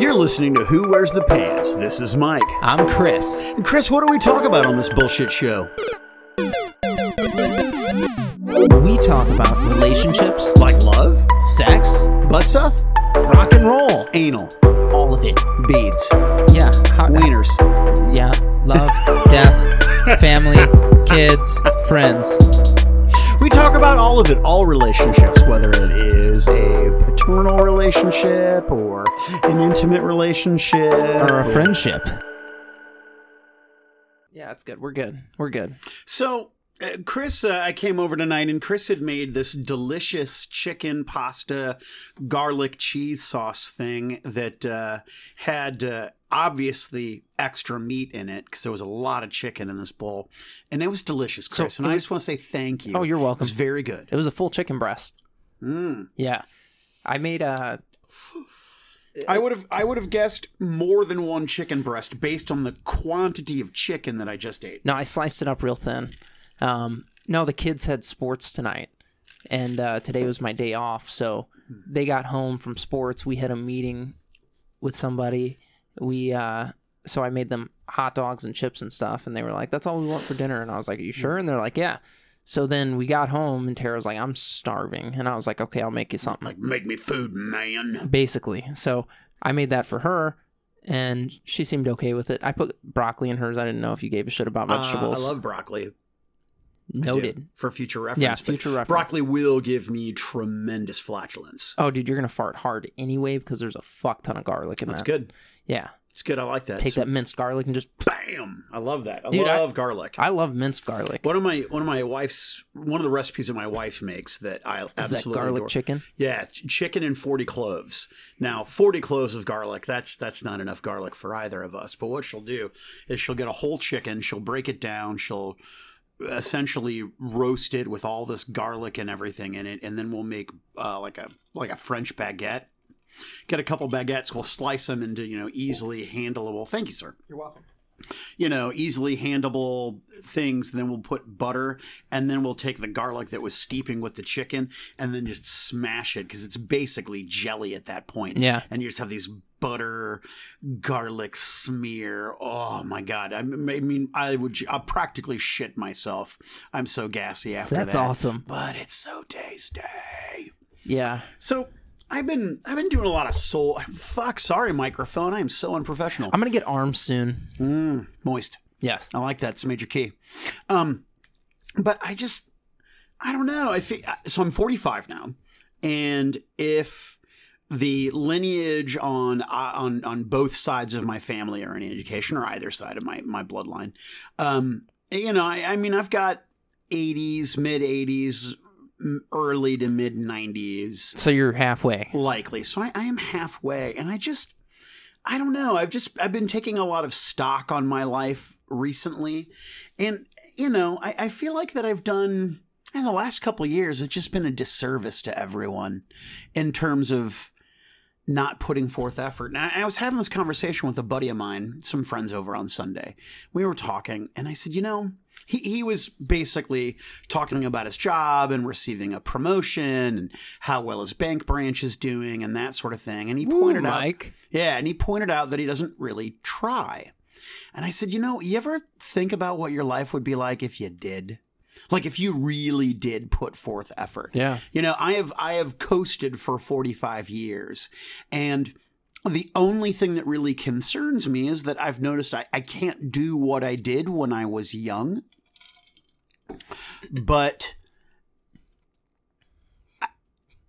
You're listening to Who Wears the Pants. This is Mike. I'm Chris. And Chris, what do we talk about on this bullshit show? We talk about relationships, Like love, sex, butt stuff, rock and roll, anal, all of it. beads, Yeah. How, wieners. Yeah. Love, death, family, kids, friends. We talk about all of it, all relationships, whether it is a paternal relationship or an intimate relationship Or a friendship. Yeah, it's good. We're good. We're good. So, uh, Chris, uh, I came over tonight and Chris had made this delicious chicken pasta garlic cheese sauce thing that uh, had uh, obviously extra meat in it because there was a lot of chicken in this bowl. And it was delicious, So Chris. and I just want to say thank you. Oh, you're It welcome. was very good. It was a full chicken breast. Mm. Yeah. I made a. I would have I would have guessed more than one chicken breast based on the quantity of chicken that I just ate. no, I sliced it up real thin. Um no, the kids had sports tonight. And uh today was my day off, so they got home from sports. We had a meeting with somebody. We uh so I made them hot dogs and chips and stuff and they were like, That's all we want for dinner and I was like, Are you sure? And they're like, Yeah. So then we got home and Tara was like, I'm starving and I was like, Okay, I'll make you something. Like make me food, man. basically. So I made that for her, and she seemed okay with it. I put broccoli in hers. I didn't know if you gave a shit about Uh, vegetables. I love broccoli. Noted. for future reference. Yeah, future reference. Broccoli will give me tremendous flatulence. Oh, dude, you're gonna fart hard anyway because there's a fuck ton of garlic in That's that. good. Yeah, It's good. I like that. take that minced garlic and just. Bam! I love that. I Dude, I- love garlic. I love minced garlic. one of my one of my wife's one of the recipes that my wife makes that I absolutely. Is absolutely that garlic adore. chicken? Yeah, ch- chicken and 40 cloves. Now, 40 cloves of garlic, that's that's not enough garlic for either of us. But what she'll do is she'll get a whole chicken, she'll break it down, she'll essentially roast it with all this garlic and everything in it, and then we'll make uh, like a like a French baguette. Get a couple baguettes, we'll slice them into, you know, easily handleable. Thank you, sir You're welcome. you know, easily handleable things. Then we'll put butter, and then we'll take the garlic that was steeping with the chicken, and then just smash it because it's basically jelly at that point. Yeah. and you just have these butter garlic smear. Oh my god! I mean, I would I practically shit myself. I'm so gassy after That's that. That's awesome. but it's so tasty. Yeah. So. I've been I've been doing a lot of soul. Fuck, sorry, microphone. I am so unprofessional. I'm gonna get arms soon. Mm, moist. Yes. I like that. It's a major key. Um, but I just, I don't know. I feel, so I'm 45 now, and if the lineage on uh, on on both sides of my family are in education, or either side of my my bloodline, um, you know, I, I mean, I've got 80s, mid 80s, early to mid 90s So you're halfway. likely. So I, I am halfway, and I just, I don't know. I've just, I've been taking a lot of stock on my life recently, and you know, I, I feel like that I've done in the last couple of years. It's just been a disservice to everyone in terms of not putting forth effort. Now, I was having this conversation with a buddy of mine, some friends over on Sunday. We were talking, and I said, you know, he, he was basically talking about his job and receiving a promotion and how well his bank branch is doing and that sort of thing. And he pointed Ooh, out, yeah, and he pointed out that he doesn't really try. And I said, you know, you ever think about what your life would be like if you did? Like if you really did put forth effort. Yeah. You know, I have I have coasted for 45 years and the only thing that really concerns me is that I've noticed I, I can't do what I did when I was young. But I-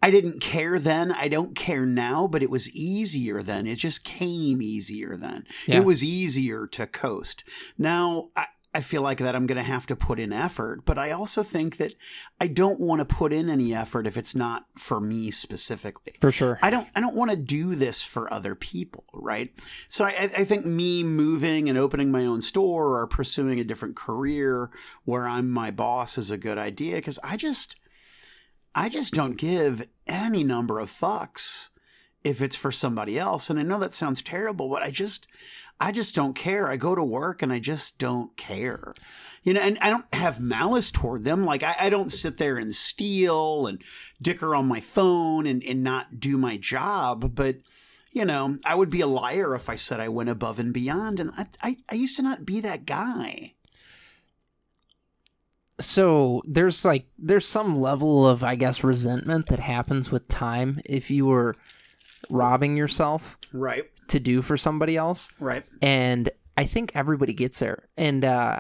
I didn't care then. I don't care now, but it was easier then. It just came easier then. Yeah. It was easier to coast. Now, I, I feel like that I'm going to have to put in effort, but I also think that I don't want to put in any effort if it's not for me specifically. For sure. I don't I don't want to do this for other people, right? So I, I think me moving and opening my own store or pursuing a different career where I'm my boss is a good idea because I just I just don't give any number of fucks if it's for somebody else. And I know that sounds terrible, but I just I just don't care. I go to work and I just don't care. You know, and I don't have malice toward them. Like I, I don't sit there and steal and dicker on my phone and, and not do my job. But, You know, I would be a liar if I said I went above and beyond, and I, I, I used to not be that guy. so there's like there's some level of i guess resentment that happens with time if you were robbing yourself Right, to do for somebody else. Right. and i think everybody gets there. And uh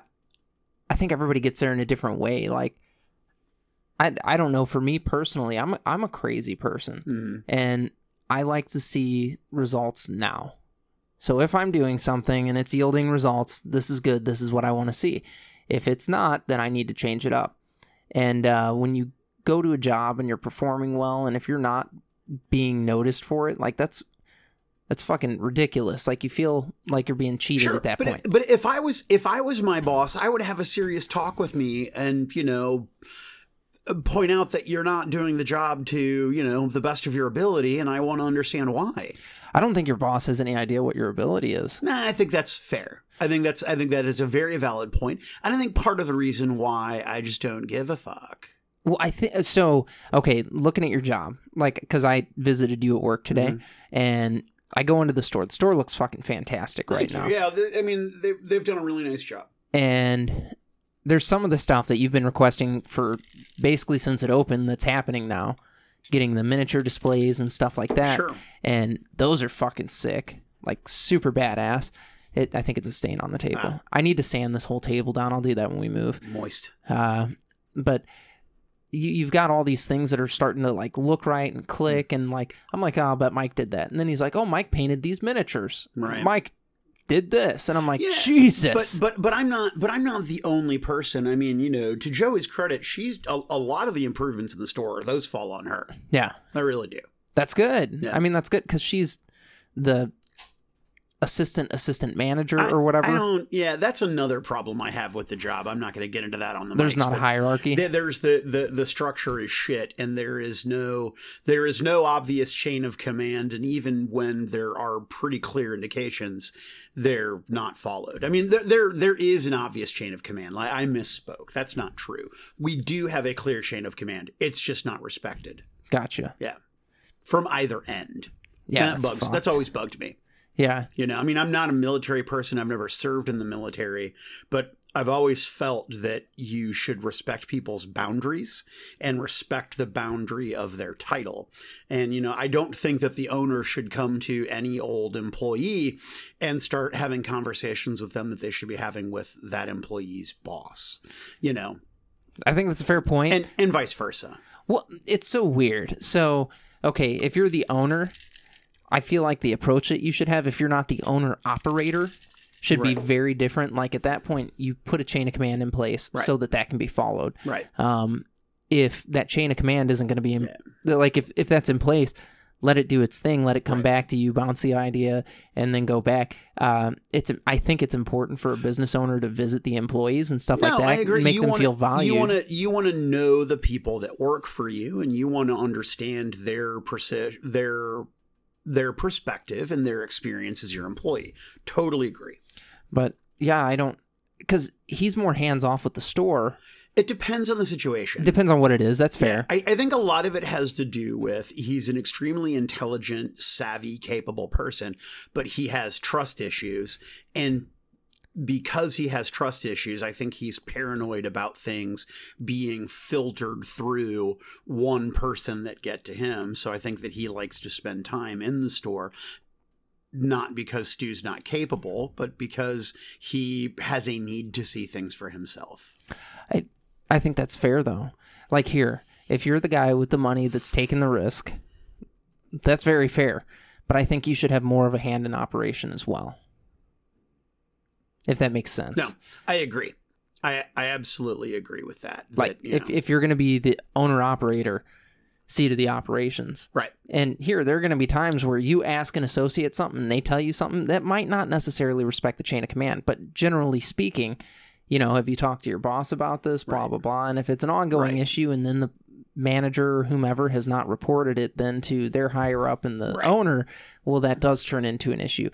i think everybody gets there in a different way. Like i i don't know. For me personally i'm a, i'm a crazy person. Mhm. and i like to see results now. So if i'm doing something and it's yielding results this is good. This is what i want to see. If it's not then i need to change it up. And uh, when you go to a job and you're performing well and if you're not being noticed for it like that's that's fucking ridiculous like you feel like you're being cheated at that but point but if I was if I was my boss, I would have a serious talk with me and you know point out that you're not doing the job to you know the best of your ability, and I want to understand why. i don't think your boss has any idea what your ability is Nah, I think that's fair. I think that's I think that is a very valid point. point, and I think part of the reason why I just don't give a fuck. Well, I think so. Okay, looking at your job, like, because I visited you at work today, Mm-hmm. and I go into the store. The store looks fucking fantastic right now. Yeah, th- I mean they they've done a really nice job. and there's some of the stuff that you've been requesting for basically since it opened that's happening now, getting the miniature displays and stuff like that. Sure. And those are fucking sick, like super badass. It, I think it's a stain on the table. Ah. I need to sand this whole table down. I'll do that when we move. Moist. Uh, but you, you've got all these things that are starting to like look right and click, and like I'm like, oh, I bet Mike did that, and then he's like, oh, Mike painted these miniatures. Right. Mike did this, and I'm like, Yeah, Jesus. But but but I'm not but I'm not the only person. I mean, you know, to Joey's credit, she's a, a lot of the improvements in the store. Those fall on her. yeah, I really do. that's good. Yeah. I mean, that's good because she's the assistant assistant manager I- or whatever. I don't. Yeah, that's another problem I have with the job. I'm not going to get into that on the. There's mics, not a hierarchy. there- There's the, the the structure is shit, and there is no there is no obvious chain of command, and even when there are pretty clear indications, they're not followed. I mean, there there, there is an obvious chain of command. Like I misspoke. That's not true. We do have a clear chain of command. It's just not respected Gotcha. Yeah. From either end. Yeah, that bugs. fucked. That's always bugged me. Yeah, You know, I mean, I'm not a military person. I've never served in the military, but I've always felt that you should respect people's boundaries and respect the boundary of their title. And, you know, I don't think that the owner should come to any old employee and start having conversations with them that they should be having with that employee's boss, you know, I think that's a fair point. and, and vice versa. Well, it's so weird. So, okay, if you're the owner, I feel like the approach that you should have if you're not the owner operator should be very different. Like at that point, you put a chain of command in place Right. so that that can be followed. Right. Um, if that chain of command isn't going to be in, like if if that's in place, let it do its thing. Let it come Right. back to you, bounce the idea, and then go back. Um, it's I think it's important for a business owner to visit the employees and stuff like that. I agree. Make you them wanna, feel valued. You want to you want to know the people that work for you, and you want to understand their persi- their their perspective and their experience as your employee. Totally agree. But yeah, I don't because he's more hands off with the store. It depends on the situation. It depends on what it is. That's fair. I, I think a lot of it has to do with he's an extremely intelligent, savvy, capable person, but he has trust issues. And because he has trust issues, I think he's paranoid about things being filtered through one person that get to him. So I think that he likes to spend time in the store. Not because Stu's not capable, but because he has a need to see things for himself. I I think that's fair though. Like here, if you're the guy with the money that's taking the risk, that's very fair. But I think you should have more of a hand in operation as well. If that makes sense. No, I agree. I I absolutely agree with that. Like that, if, know- if you're going to be the owner operator, see to the operations. right, And here, there are going to be times where you ask an associate something and they tell you something that might not necessarily respect the chain of command. But generally speaking, you know, have you talked to your boss about this? Blah, Right. blah, blah. And if it's an ongoing Right. issue and then the manager or whomever has not reported it then to their higher up and the Right. owner, well, that does turn into an issue.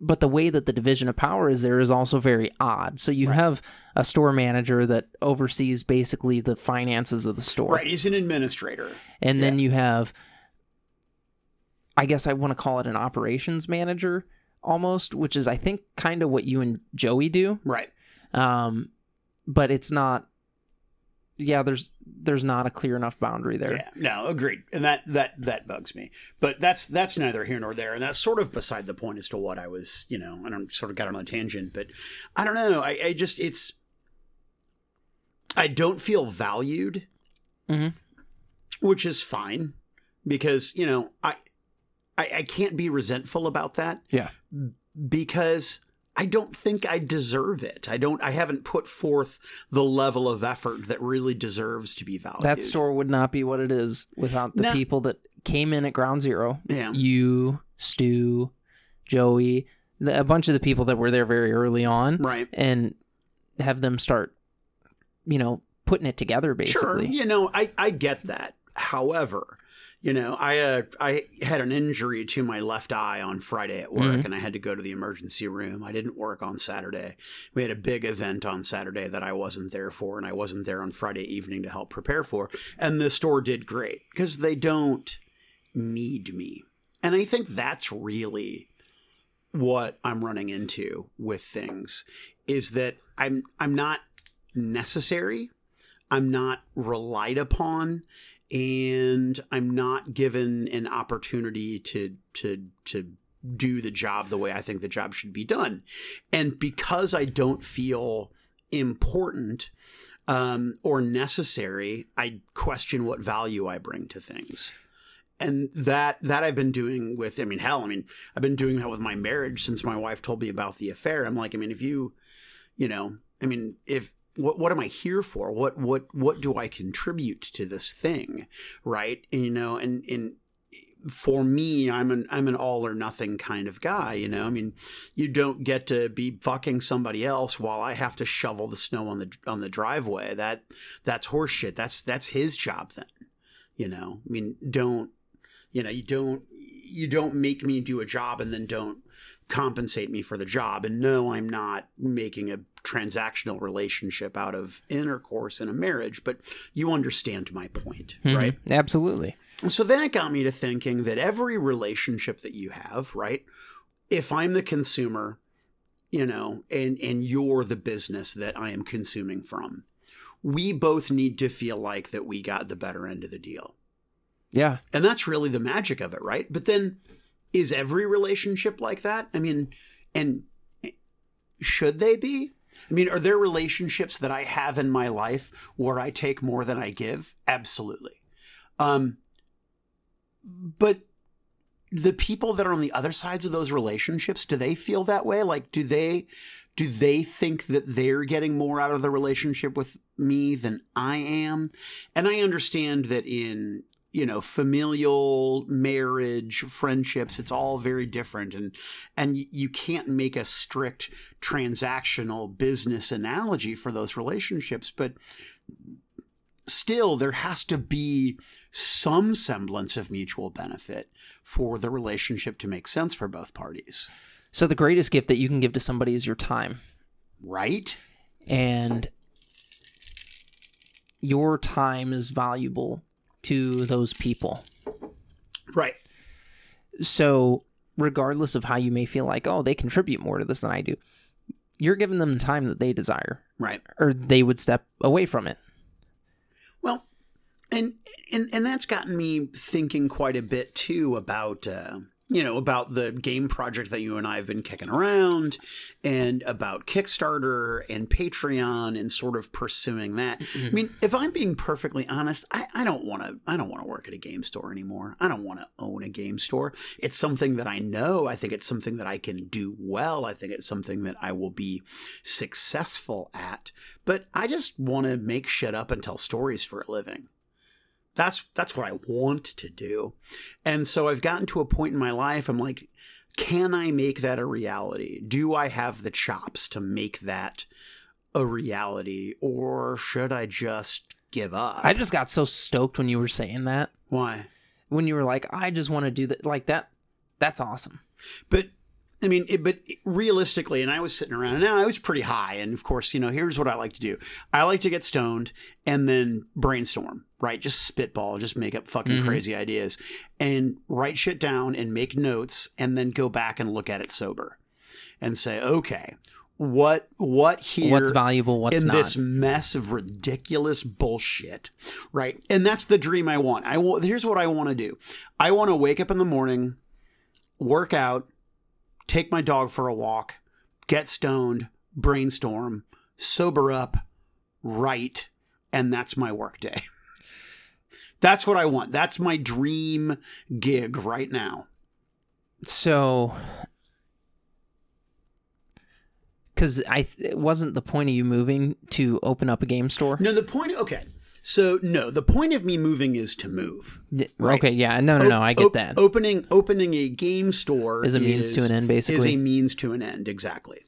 But the way that the division of power is there is also very odd. So you have a store manager that oversees basically the finances of the store right. He's an administrator. and then you have I guess I want to call it an operations manager almost, which is I think kind of what you and Joey do. Right. Um, but it's not. Yeah, there's there's not a clear enough boundary there. Yeah, no, agreed, and that that that bugs me. But that's that's neither here nor there, and that's sort of beside the point as to what I was, you know, and I'm sort of got on a tangent, but I don't know. I, I just it's I don't feel valued, Mhm. which is fine because you know I, I I can't be resentful about that. Yeah. because I don't think I deserve it. I don't. I haven't put forth the level of effort that really deserves to be valued. That store would not be what it is without the No. people that came in at ground zero. Yeah. You, Stu, Joey, the, a bunch of the people that were there very early on, Right. and have them start, you know, putting it together Sure. basically. You know, I, I get that. However, you know, I uh, I had an injury to my left eye on Friday at work, Mhm. and I had to go to the emergency room. I didn't work on Saturday. We had a big event on Saturday that I wasn't there for, and I wasn't there on Friday evening to help prepare for. And the store did great because they don't need me, and I think that's really what I'm running into with things is that I'm I'm not necessary. I'm not relied upon and I'm not given an opportunity to to to do the job the way I think the job should be done. And because I don't feel important um, or necessary, I question what value I bring to things. And that that I've been doing with I mean hell I mean I've been doing that with my marriage since my wife told me about the affair. I'm like I mean if you you know I mean if what what am I here for? What what what do I contribute to this thing, right? And you know, and and for me, I'm an I'm an all or nothing kind of guy. You know, I mean, you don't get to be fucking somebody else while I have to shovel the snow on the on the driveway. That that's horseshit. That's that's his job then. You know, I mean, don't you know? You don't you don't make me do a job and then don't compensate me for the job. And no, I'm not making a transactional relationship out of intercourse in a marriage, but you understand my point, Mhm. right? Absolutely. So then it got me to thinking that every relationship that you have, right? If I'm the consumer, you know, and and you're the business that I am consuming from, we both need to feel like that we got the better end of the deal. Yeah. And that's really the magic of it, right? But then is every relationship like that? I mean, and should they be? I mean, are there relationships that I have in my life where I take more than I give? Absolutely. Um, but the people that are on the other sides of those relationships, do they feel that way? Like, do they do they think that they're getting more out of the relationship with me than I am? And I understand that in you know familial marriage friendships it's all very different. And and you can't make a strict transactional business analogy for those relationships but still there has to be some semblance of mutual benefit for the relationship to make sense for both parties. So the greatest gift that you can give to somebody is your time. right. And your time is valuable to those people. right So, regardless of how you may feel like, oh, they contribute more to this than I do, you're giving them the time that they desire, right or they would step away from it. Well, and and and that's gotten me thinking quite a bit too about uh, you know about the game project that you and I have been kicking around, and about Kickstarter and Patreon and sort of pursuing that. I mean, if I'm being perfectly honest, I, I don't want to I don't want to work at a game store anymore. I don't want to own a game store. It's something that I know. I think it's something that I can do well. I think it's something that I will be successful at. But I just want to make shit up and tell stories for a living. That's that's what I want to do. And so I've gotten to a point in my life I'm like can I make that a reality? Do I have the chops to make that a reality or should I just give up? I just got so stoked when you were saying that. Why? When you were like, I just want to do that. Like that. That's awesome. But I mean, it, but realistically, and I was sitting around, and now I was pretty high. And of course, you know, here's what I like to do: I like to get stoned and then brainstorm, right? Just spitball, just make up fucking Mhm. crazy ideas and write shit down and make notes and then go back and look at it sober and say, okay, what what here what's valuable, what's in not. this mess of ridiculous bullshit, right? And that's the dream I want. I want. Here's what I want to do. I want to wake up in the morning, work out, take my dog for a walk, get stoned, brainstorm, sober up, write, and that's my work day. that's what I want. That's my dream gig right now. So, because I th- it wasn't the point of you moving to open up a game store. No, the point. Okay, so no, the point of me moving is to move. Right. Okay, yeah, no, no, no, I get Op- that. Opening opening a game store Is a means to an end, basically. Is a means to an end, exactly.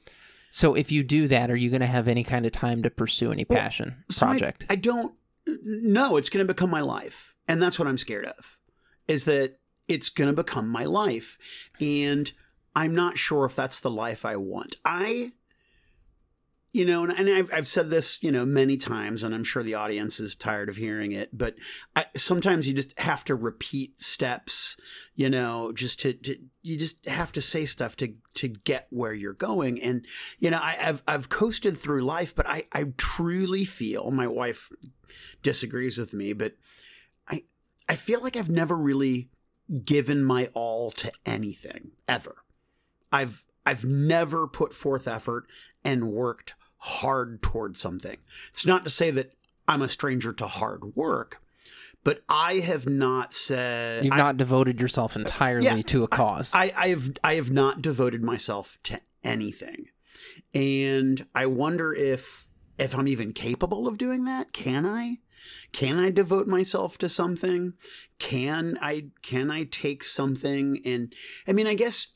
So, if you do that, are you going to have any kind of time to pursue any Well, passion So I- project? I, don't. No, it's going to become my life, and that's what I'm scared of. Is that it's going to become my life, and I'm not sure if that's the life I want. I, you know, and, and I've, I've said this, you know, many times, and I'm sure the audience is tired of hearing it, but I, sometimes you just have to repeat steps, you know, just to, to you just have to say stuff to to get where you're going, and you know, I, I've I've coasted through life, but I I truly feel my wife disagrees with me, but I I feel like I've never really given my all to anything ever. I've I've never put forth effort and worked hard towards something. It's not to say that I'm a stranger to hard work, but I have not said You've I- not devoted yourself entirely Yeah, to a cause. I, I have I have not devoted myself to anything, and I wonder if if I'm even capable of doing that. Can I? Can I devote myself to something? Can I? Can I take something and? I mean, I guess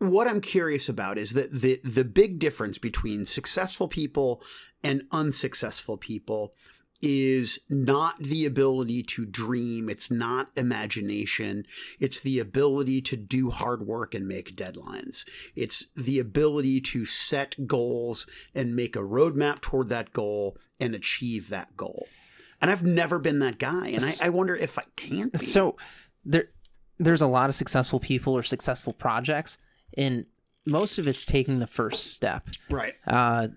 what I'm curious about is that the the big difference between successful people and unsuccessful people is not the ability to dream it's not imagination it's the ability to do hard work and make deadlines it's the ability to set goals and make a roadmap toward that goal and achieve that goal and i've never been that guy and i, I wonder if i can be. so there there's a lot of successful people or successful projects and most of it's taking the first step. Right. Uh,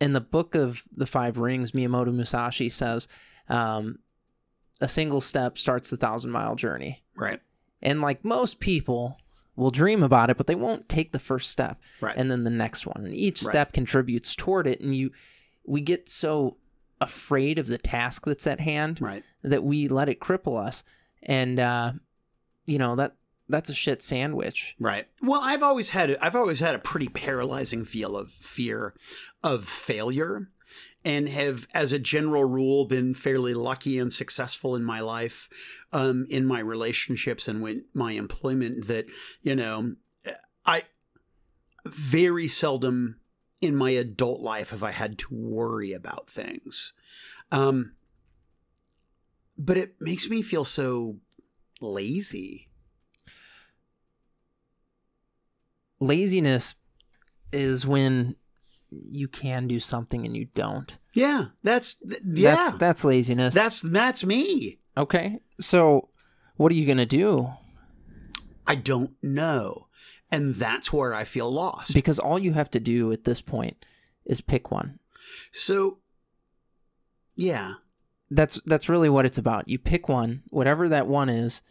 in the book of the five rings miyamoto musashi says um, a single step starts the thousand mile journey. Right. And like most people will dream about it but they won't take the first step right. and then the next one. And each Right. step contributes toward it. And you we get so afraid of the task that's at hand right. that we let it cripple us. And uh you know that that's a shit sandwich Right. Well, I've always had I've always had a pretty paralyzing feel of fear of failure and have as a general rule been fairly lucky and successful in my life um in my relationships and with my employment that you know I very seldom in my adult life have I had to worry about things. Um but it makes me feel so lazy. Laziness is when you can do something and you don't Yeah, that's th- yeah. that's that's laziness That's that's me. okay so what are you gonna do I don't know. And that's where I feel lost. because all you have to do at this point is pick one So yeah. that's that's really what it's about you pick one whatever that one is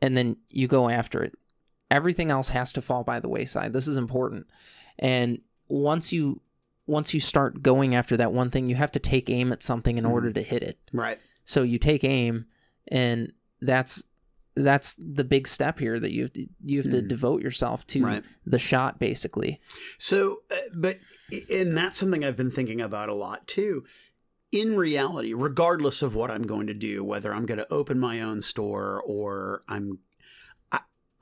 and then you go after it everything else has to fall by the wayside this is important and once you once you start going after that one thing you have to take aim at something in Mhm. order to hit it Right. so you take aim and that's that's the big step here that you have to, you have to Mm. devote yourself to Right. the shot basically So uh, but and that's something I've been thinking about a lot too. In reality, regardless of what I'm going to do, whether I'm going to open my own store or I'm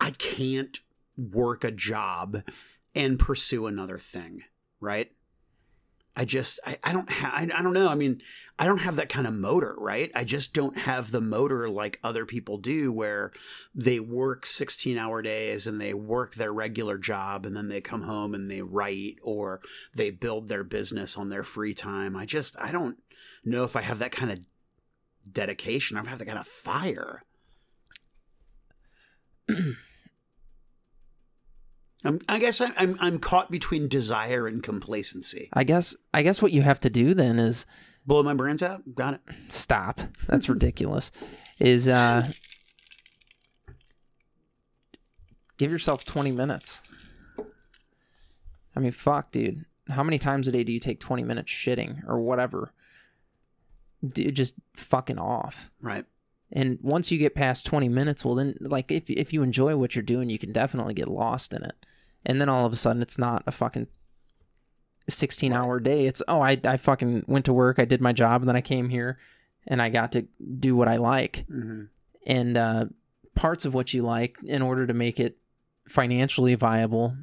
I, can't work a job and pursue another thing, right? I just I, I don't have I, I don't know. I mean, I don't have that kind of motor, right? I just don't have the motor like other people do where they work 16 hour days and they work their regular job and then they come home and they write or they build their business on their free time. I just I don't know if I have that kind of dedication. I don't have that kind of fire. I'm, I guess I, I'm I'm caught between desire and complacency. I guess I guess what you have to do then is Blow my brains out. Got it. stop. That's ridiculous. Is uh give yourself 20 minutes. I mean, fuck, dude. How many times a day do you take 20 minutes shitting or whatever? Dude, just fucking off. Right. And once you get past 20 minutes, well, then, like, if, if you enjoy what you're doing, you can definitely get lost in it. And then all of a sudden, it's not a fucking 16 hour day. It's, oh, I, I fucking went to work, I did my job, and then I came here and I got to do what I like. hmm And uh, parts of what you like, in order to make it financially viable,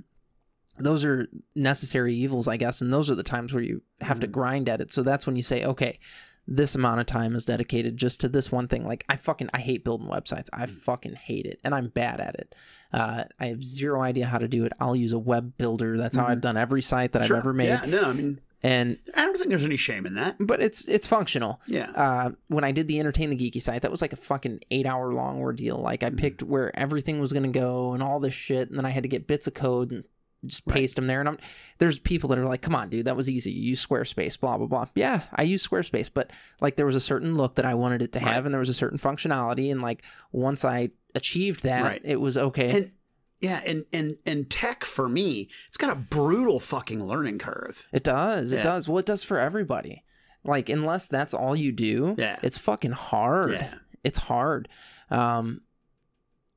those are necessary evils, I guess. And those are the times where you have to grind at it. So that's when you say, okay, this amount of time is dedicated just to this one thing. Like I fucking I hate building websites. I fucking hate it, and I'm bad at it. Uh, I have zero idea how to do it. I'll use a web builder. That's how I've done every site that Sure. I've ever made. Yeah. No, I mean, And I don't think there's any shame in that. but it's it's functional. Yeah. Uh, when I did the entertain the geeky site, that was like a fucking eight hour long ordeal. Like I picked where everything was gonna go and all this shit, and then I had to get bits of code and just paste them there. And I'm there's people that are like, "Come on, dude, that was easy. You use Squarespace, blah blah blah." Yeah, I use Squarespace, but like there was a certain look that I wanted it to have, and there was a certain functionality, and like once I achieved that, Right. it was okay. And yeah, and and and tech for me, it's got a brutal fucking learning curve. It does. It does. Well, it does for everybody. Like unless that's all you do, Yeah. it's fucking hard. Yeah. It's hard. Um,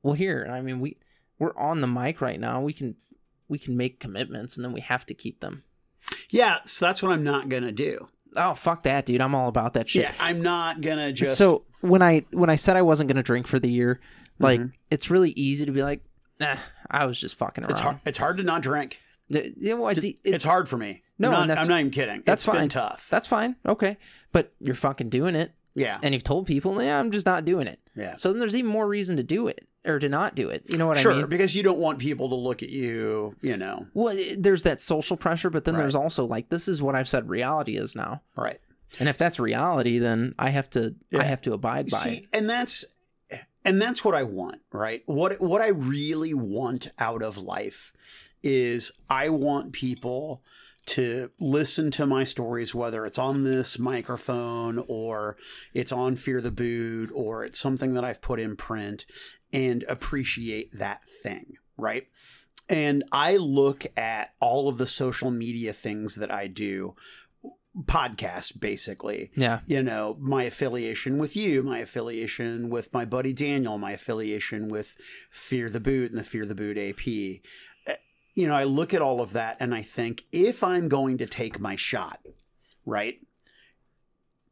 well, here, I mean, we we're on the mic right now. We can we can make commitments, and then we have to keep them. Yeah, so that's what I'm not gonna do. Oh fuck that, dude! I'm all about that shit. Yeah, I'm not gonna just. So when I when I said I wasn't gonna drink for the year, like Mhm. it's really easy to be like, nah, I was just fucking around. it's hard. It's hard to not drink. You know, it's, It's, it's, hard for me. No, I'm not, I'm not even kidding. that's it's been fine. tough. that's fine, okay, but you're fucking doing it. yeah, and you've told people, yeah, I'm just not doing it. yeah. So then there's even more reason to do it or to not do it. You know what sure, I mean? Sure, because you don't want people to look at you. You know, Well, there's that social pressure, but then Right. there's also like this is what I've said reality is now. right? And if that's reality, then I have to Yeah. I have to abide by See, it. and that's and that's what I want, right? What what I really want out of life is I want people to listen to my stories, whether it's on this microphone or it's on Fear the Boot or it's something that I've put in print and appreciate that thing, right? And I look at all of the social media things that I do, podcasts basically, Yeah. you know, my affiliation with you, my affiliation with my buddy Daniel, my affiliation with Fear the Boot and the Fear the Boot AP. Uh, You know, I look at all of that and I think if I'm going to take my shot, right?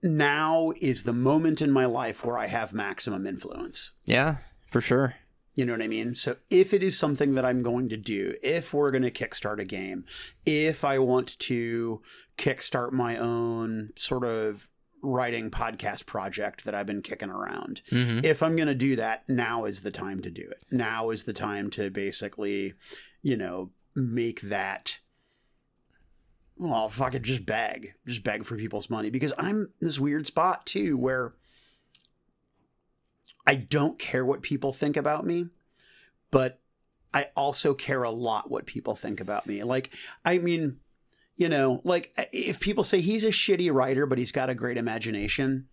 Now is the moment in my life where I have maximum influence. Yeah, for sure. You know what I mean? So if it is something that I'm going to do, if we're going to kickstart a game, if I want to kickstart my own sort of writing podcast project that I've been kicking around, hmm if I'm going to do that, now is the time to do it. Now is the time to basically, you know, make that. Well, if I could just beg, just beg for people's money because I'm this weird spot too where I don't care what people think about me, but I also care a lot what people think about me. Like, I mean, you know, like if people say he's a shitty writer, but he's got a great imagination,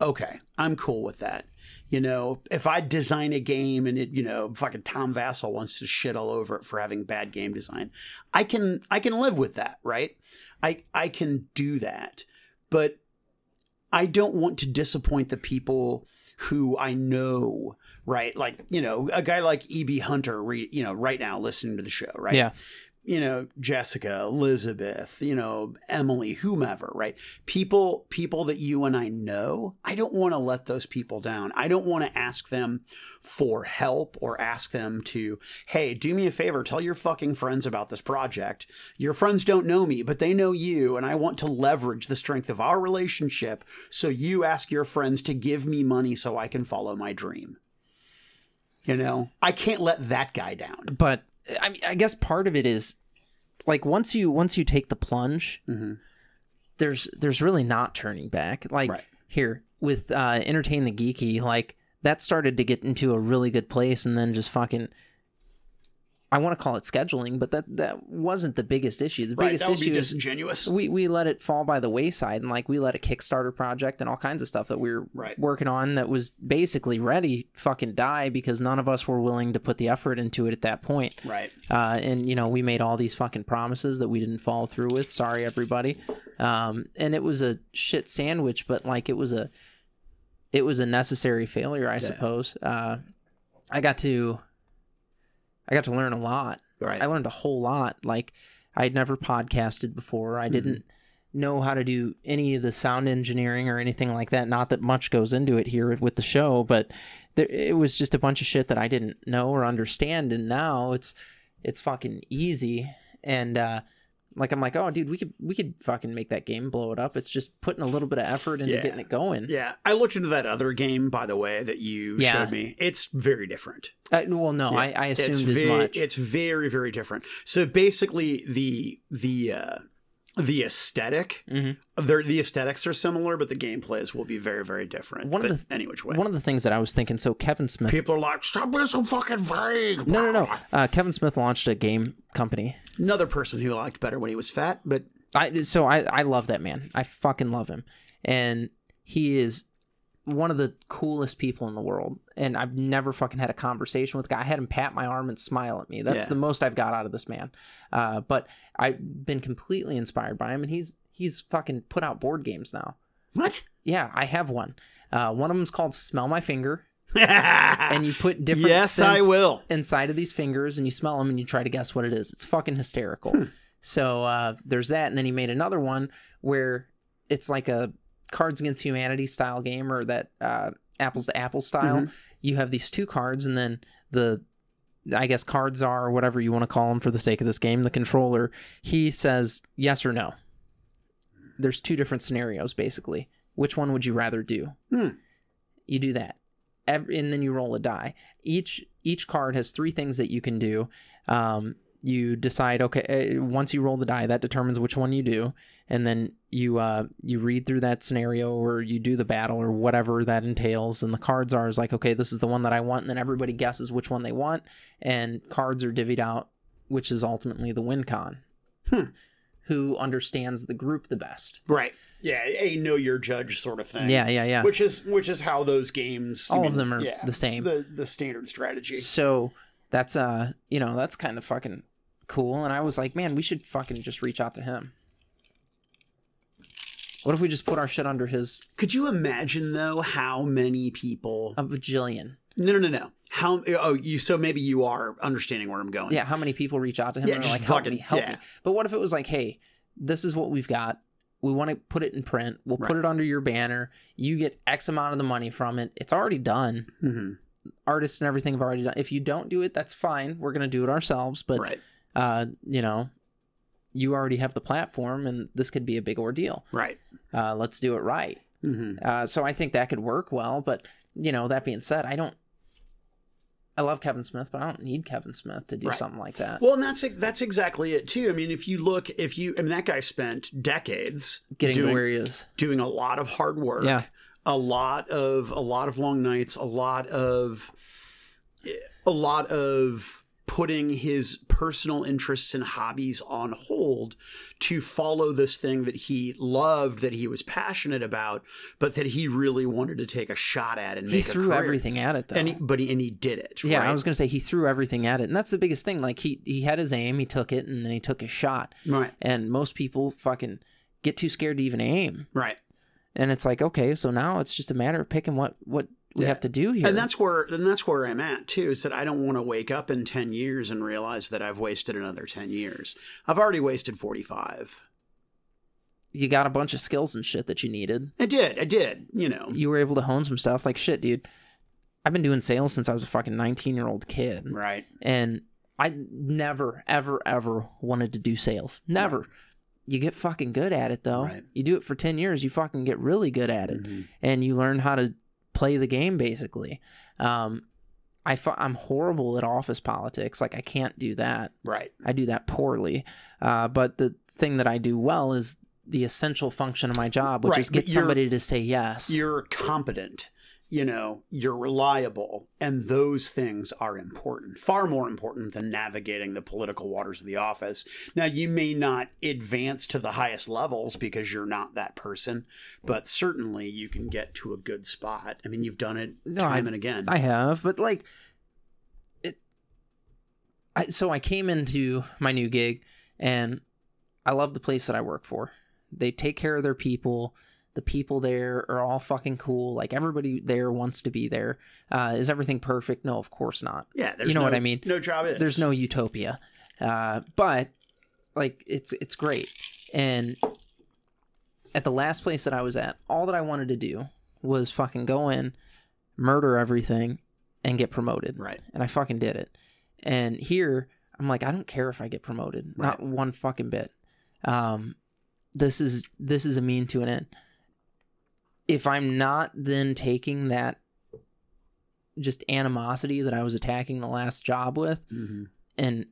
okay, I'm cool with that. You know, if I design a game and it, you know, fucking Tom Vasel wants to shit all over it for having bad game design, I can I can live with that, right? I I can do that. But I don't want to disappoint the people who I know, right? Like, you know, a guy like E.B. Hunter, re, you know, right now listening to the show, right? Yeah. You know, Jessica, Elizabeth, you know, Emily, whomever, right? People, people that you and I know, I don't want to let those people down. I don't want to ask them for help or ask them to, hey, do me a favor, tell your fucking friends about this project. Your friends don't know me, but they know you, and I want to leverage the strength of our relationship so you ask your friends to give me money so I can follow my dream. You know, I can't let that guy down. but I mean, I guess part of it is like once you once you take the plunge, Mhm. there's there's really not turning back. Like Right. here with uh, entertain the geeky, like that started to get into a really good place, and then just fucking. I want to call it scheduling, but that that wasn't the biggest issue. The Right, biggest that would be issue is disingenuous. we we let it fall by the wayside and like we let a kickstarter project and all kinds of stuff that we were Right. working on that was basically ready fucking die because none of us were willing to put the effort into it at that point Right. uh, and you know we made all these fucking promises that we didn't follow through with sorry everybody um, and it was a shit sandwich but like it was a it was a necessary failure i suppose uh, i got to i got to learn a lot Right. I learned a whole lot. Like I'd never podcasted before. I didn't know how to do any of the sound engineering or anything like that. Not that much goes into it here with the show, but there, it was just a bunch of shit that I didn't know or understand. And now it's it's fucking easy. And uh, like I'm like, oh, dude, we could we could fucking make that game, blow it up. It's just putting a little bit of effort into Yeah. getting it going. yeah. I looked into that other game, by the way, that you Yeah. showed me. It's very different. Uh, well, no, Yeah. I, I It's assumed as ve- much. It's very, very different. So basically, the the uh, the aesthetic, Mhm. the aesthetics are similar, but the gameplays will be very, very different. One of the- any which way, One of the things that I was thinking. So Kevin Smith. people are like, "Stop being so fucking vague." no, no, no. Uh, Kevin Smith launched a game company Another person who I liked better when he was fat, but I so I I love that man. I fucking love him, and he is one of the coolest people in the world. And I've never fucking had a conversation with a guy. I had him pat my arm and smile at me. That's Yeah. the most I've got out of this man. Uh, but I've been completely inspired by him, and he's he's fucking put out board games now. what? Yeah, I have one. Uh, one of them's called Smell My Finger, and you put different yes, I will. inside of these fingers and you smell them and you try to guess what it is. It's fucking hysterical. Hmm. So uh, there's that, and then he made another one where it's like a Cards Against Humanity style game or that uh, apples to apples style. Mm-hmm. You have these two cards, and then the I guess cards are or whatever you want to call them for the sake of this game. The controller he says yes or no. There's two different scenarios basically. Which one would you rather do? Hmm. You do that, Ev- and then you roll a die. Each each card has three things that you can do. Um, you decide okay uh, once you roll the die that determines which one you do and then you uh you read through that scenario or you do the battle or whatever that entails and the cards are is like okay this is the one that i want and then everybody guesses which one they want and cards are divvied out which is ultimately the win con Hmm. who understands the group the best Right. Yeah, a know your judge sort of thing. yeah yeah yeah Which is which is how those games I All mean, of them are yeah, the same. The the standard strategy. so that's uh you know that's kind of fucking cool and i was like man we should fucking just reach out to him what if we just put our shit under his Could you imagine though how many people a bajillion. No no no no. How oh you so maybe you are understanding where I'm going. yeah how many people reach out to him Yeah, and are just like help fucking- me help yeah. me. But what if it was like hey this is what we've got. We want to put it in print. We'll put Right. it under your banner. You get x amount of the money from it. It's already done. Hmm artists and everything have already done. If you don't do it that's fine. We're gonna do it ourselves. But Right. uh you know you already have the platform and this could be a big ordeal Right. uh, let's do it right. hmm Uh, so I think that could work well. But you know, that being said, I don't. I love Kevin Smith, but I don't need Kevin Smith to do Right. something like that. Well, and that's that's exactly it too. I mean, if you look, if you, I mean, that guy spent decades Getting doing, to where he is. doing a lot of hard work. Yeah. a lot of a lot of long nights, a lot of a lot of putting his personal interests and hobbies on hold to follow this thing that he loved, that he was passionate about, but that he really wanted to take a shot at and make He threw everything at it, though. And he, but he and he did it. yeah, right? I was gonna say he threw everything at it, and that's the biggest thing. Like he he had his aim, he took it, and then he took his shot. right, And most people fucking get too scared to even aim. right. And it's like, okay, so now it's just a matter of picking what what we Yeah. have to do here. And that's where and that's where I'm at too. Is that I don't want to wake up in ten years and realize that I've wasted another ten years. I've already wasted forty five. you got a bunch of skills and shit that you needed. I did. I did. You know. You were able to hone some stuff. Like shit, dude. I've been doing sales since I was a fucking 19 year old kid, Right. and I never, ever, ever wanted to do sales. Never. You get fucking good at it though. Right. You do it for 10 years, you fucking get really good at it. Mhm. and you learn how to play the game basically. Um, I fu- I'm horrible at office politics. Like I can't do that. Right. I do that poorly. Uh, but the thing that I do well is the essential function of my job, which Right, is get somebody to say yes. You're competent. You know, you're reliable, and those things are important, far more important than navigating the political waters of the office. Now, you may not advance to the highest levels because you're not that person, but certainly you can get to a good spot. I mean, you've done it No, time I've- and again. I have, but like it. I so I came into my new gig, and I love the place that I work for. They take care of their people. The people there are all fucking cool. Like everybody there wants to be there. Uh, is everything perfect? No, of course not. yeah, there's you know no- what I mean? No job is. There's no utopia, uh, but like it's it's great. And at the last place that I was at, all that I wanted to do was fucking go in, murder everything, and get promoted. right. And I fucking did it. And here, I'm like, I don't care if I get promoted, not one fucking bit. Um, this is this is a mean to an end. If I'm not then taking that just animosity that I was attacking the last job with hmm and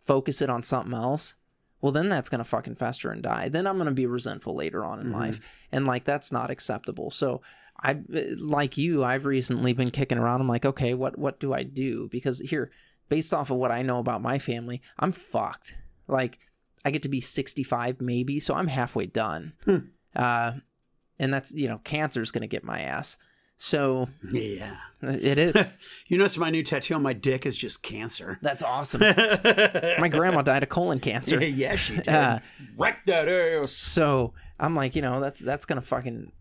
focus it on something else, well, then that's going to fucking fester and die. Then I'm going to be resentful later on in Mhm. life. And like, that's not acceptable. So I, like you, I've recently been kicking around. I'm like, okay, what, what do I do? Because here, based off of what I know about my family, I'm fucked. Like, I get to be 65 maybe, so I'm halfway done. Hmm. Uh, and that's, you know, cancer's going to get my ass. So Yeah. it is. You notice my new tattoo on my dick is just cancer. That's awesome. My grandma died of colon cancer. yeah, she did. Uh, Wreck that ass. So I'm like, you know, that's that's gonna fucking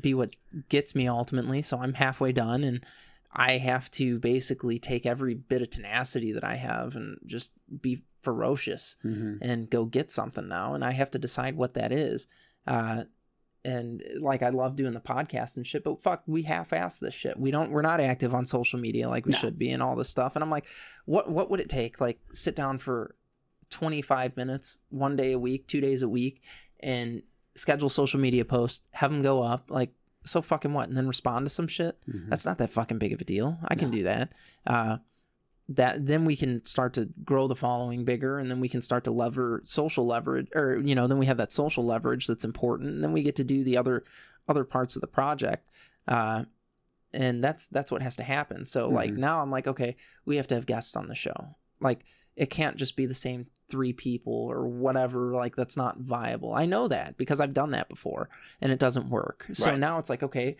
be what gets me ultimately. So I'm halfway done, and I have to basically take every bit of tenacity that I have and just be ferocious Mhm. and go get something now. And I have to decide what that is. Uh, and like I love doing the podcast and shit, but fuck, we half-ass this shit. We don't, we're not active on social media like we No. should be and all this stuff. And I'm like, what, what would it take? Like sit down for 25 minutes, one day a week, two days a week, and schedule social media posts, have them go up. Like, so fucking what? And then respond to some shit. Mhm. That's not that fucking big of a deal. I can No. do that. Uh, that then we can start to grow the following bigger, and then we can start to lever social leverage, or you know, then we have that social leverage that's important, and then we get to do the other other parts of the project. Uh, and that's that's what has to happen. So like Mhm. now I'm like, okay, we have to have guests on the show. Like it can't just be the same three people or whatever. Like that's not viable. I know that because I've done that before, and it doesn't work. So Right. now it's like, okay,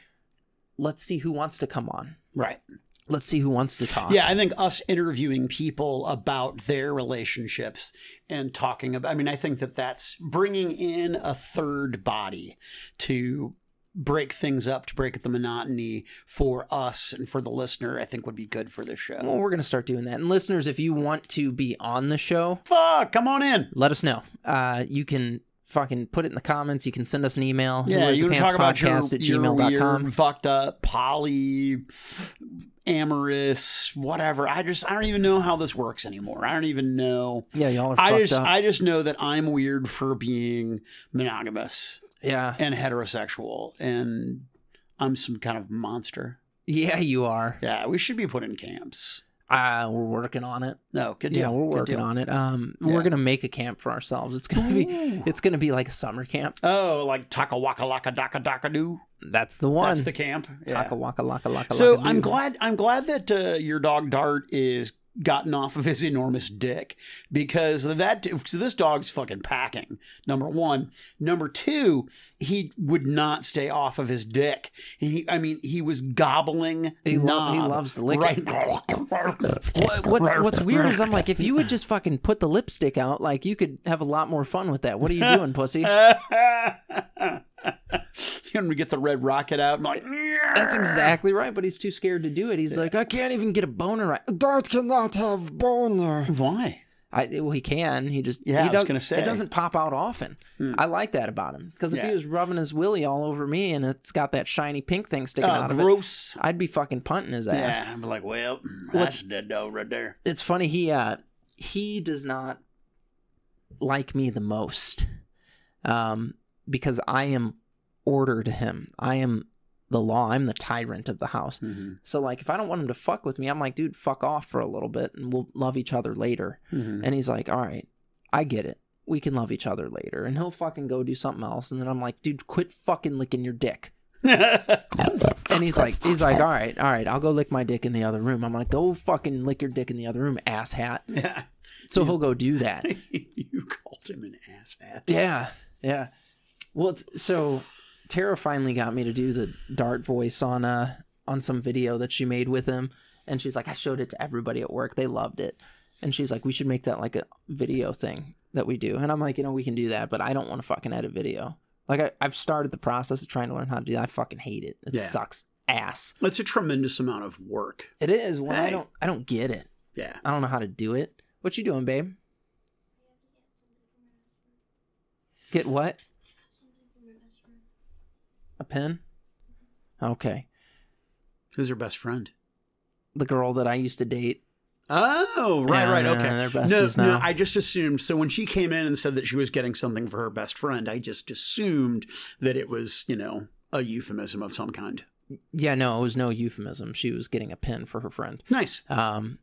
let's see who wants to come on. Right. Let's see who wants to talk. Yeah, I think us interviewing people about their relationships and talking about, I mean, I think that that's bringing in a third body to break things up, to break the monotony for us and for the listener, I think would be good for the show. Well, we're gonna start doing that. And listeners, if you want to be on the show, Fuck, come on in. let us know. Uh, you can fucking put it in the comments. You can send us an email. Yeah, you to talk about your, podcast at your gmail.com. weird, fucked up, poly, amorous, whatever. I just, I don't even know how this works anymore. I don't even know. Yeah, y'all are I just, up. I just know that I'm weird for being monogamous yeah, and heterosexual, and I'm some kind of monster. yeah, you are. Yeah, we should be put in camps. Uh, we're working on it. No, good deal. Yeah, we're working on it. Um, Yeah. we're gonna make a camp for ourselves. It's gonna be, Ooh. it's gonna be like a summer camp. Oh, like taka waka laka daka daka doo. That's the one. That's the camp. Yeah. Taka waka laka laka. So I'm glad I'm glad that uh, your dog Dart is gotten off of his enormous dick because that so this dog's fucking packing. Number one, number two, he would not stay off of his dick. He, I mean, he was gobbling. He, lo- he loves the lick right. What, what's what's weird is I'm like, if you would just fucking put the lipstick out, like you could have a lot more fun with that. What are you doing, pussy? and we get the red rocket out. I'm like, That's exactly right, but he's too scared to do it. He's like, I can't even get a boner right. Darth cannot have boner. why? I well, he can. He just Yeah, he I was does- gonna say. Hmm. it doesn't pop out often. I like that about him because if Yeah. he was rubbing his willy all over me and it's got that shiny pink thing sticking Oh, out of it, gross. I'd be fucking punting his ass. Yeah, I'm like, well, that's a dead dog right there. It's funny he uh he does not like me the most, um, because I am order to him. I am the law. I'm the tyrant of the house. Mhm. So like, if I don't want him to fuck with me, I'm like, dude, fuck off for a little bit, and we'll love each other later. Mhm. And he's like, all right, I get it. We can love each other later. And he'll fucking go do something else. And then I'm like, dude, quit fucking licking your dick. And he's like, he's like, all right, all right, I'll go lick my dick in the other room. I'm like, go fucking lick your dick in the other room, asshat. yeah. So he'll go do that. you called him an asshat. Yeah, yeah. Well, it's, so Tara finally got me to do the Dart voice on uh on some video that she made with him, and she's like, I showed it to everybody at work. They loved it, and she's like, we should make that like a video thing that we do. And I'm like, you know, we can do that, but I don't want to fucking edit video. Like I, I've started the process of trying to learn how to do that. I fucking hate it. It Yeah. sucks ass. It's a tremendous amount of work. It is. Well, I don't. I don't get it. Yeah. I don't know how to do it. What you doing, babe? Get what? A pen? Okay. Who's her best friend? The girl that I used to date. Oh, right, Yeah, right, no, okay. they're no, no. I just assumed. So when she came in and said that she was getting something for her best friend, I just assumed that it was, you know, a euphemism of some kind. Yeah, no, it was no euphemism. She was getting a pen for her friend. Nice. Um,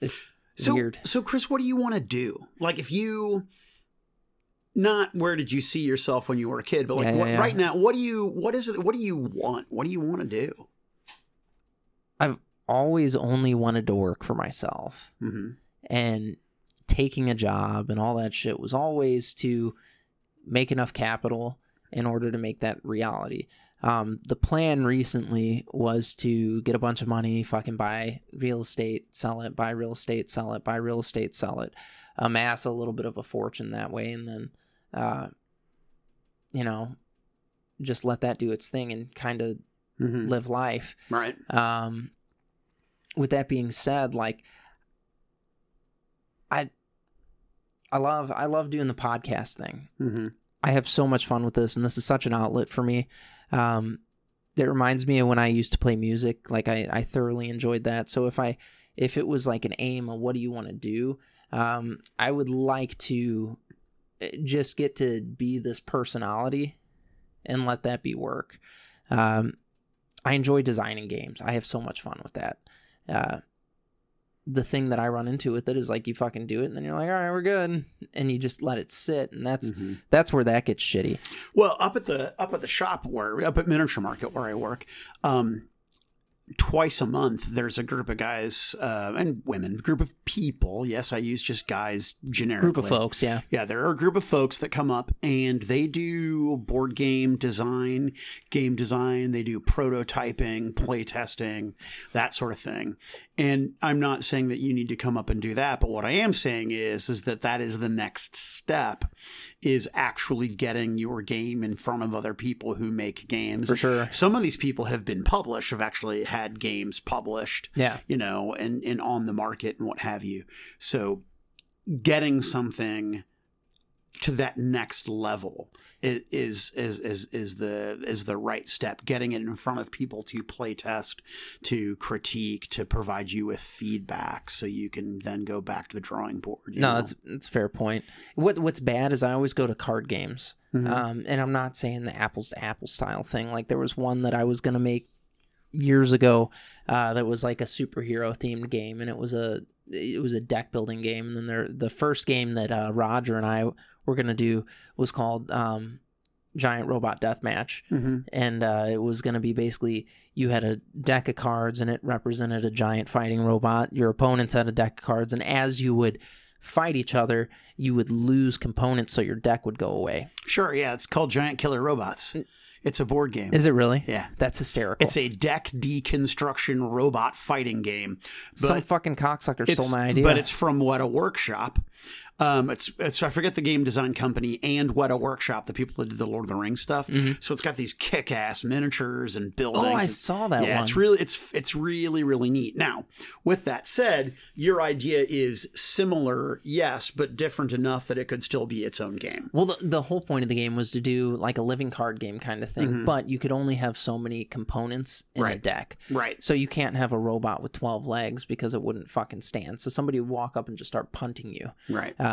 it's So, weird. so Chris, what do you want to do? Like, if you, not where did you see yourself when you were a kid, but like Yeah, yeah, what, yeah. right now, what do you, what is it? What do you want? What do you want to do? I've always only wanted to work for myself. hmm and taking a job and all that shit was always to make enough capital in order to make that reality. Um, the plan recently was to get a bunch of money, fucking buy real estate, sell it, buy real estate, sell it, buy real estate, sell it, amass a little bit of a fortune that way, and then, uh, you know, just let that do its thing and kind of hmm live life. Right. Um, with that being said, like I, I love I love doing the podcast thing. hmm I have so much fun with this, and this is such an outlet for me. Um, it reminds me of when I used to play music. Like I, I thoroughly enjoyed that. So if I, if it was like an aim of what do you want to do, um, I would like to just get to be this personality and let that be work. Um, I enjoy designing games. I have so much fun with that. Uh, the thing that I run into with it is like you fucking do it and then you're like, all right, we're good, and you just let it sit, and that's hmm that's where that gets shitty. Well, up at the up at the shop where up at Miniature Market where I work, um, twice a month there's a group of guys uh, and women, group of people. Yes, I use just guys generically. Group of folks, yeah. Yeah, there are a group of folks that come up and they do board game design, game design, they do prototyping, play testing, that sort of thing. And I'm not saying that you need to come up and do that, but what I am saying is is that that is the next step is actually getting your game in front of other people who make games. For sure. Some of these people have been published, have actually had games published Yeah. you know, and, and on the market and what have you. So getting something to that next level is is is is the is the right step. Getting it in front of people to play test, to critique, to provide you with feedback, so you can then go back to the drawing board. No, know? that's that's a fair point. What what's bad is I always go to card games, Mhm. um, and I'm not saying the apples to apples style thing. Like there was one that I was gonna make years ago uh, that was like a superhero themed game, and it was a it was a deck building game. And then there the first game that uh, Roger and I were gonna do was called um, Giant Robot Deathmatch, Mhm. and uh, it was going to be basically you had a deck of cards and it represented a giant fighting robot. Your opponents had a deck of cards, and as you would fight each other, you would lose components, so your deck would go away. sure. Yeah, it's called Giant Killer Robots. It's a board game. Is it really? yeah. That's hysterical. It's a deck deconstruction robot fighting game. Some fucking cocksucker stole my idea. But it's from Weta Workshop. Um, it's it's I forget the game design company and Weta Workshop, the people that did the Lord of the Rings stuff. So it's got these kick ass miniatures and buildings. Mm-hmm. Oh, I and- saw that yeah, one. it's really it's it's really really neat. Now, with that said, your idea is similar, yes, but different enough that it could still be its own game. Well, the, the whole point of the game was to do like a living card game kind of thing, but you could only have so many components in a Mm-hmm. Right. deck. Right. So you can't have a robot with 12 legs because it wouldn't fucking stand. So somebody would walk up and just start punting you. Right. Uh,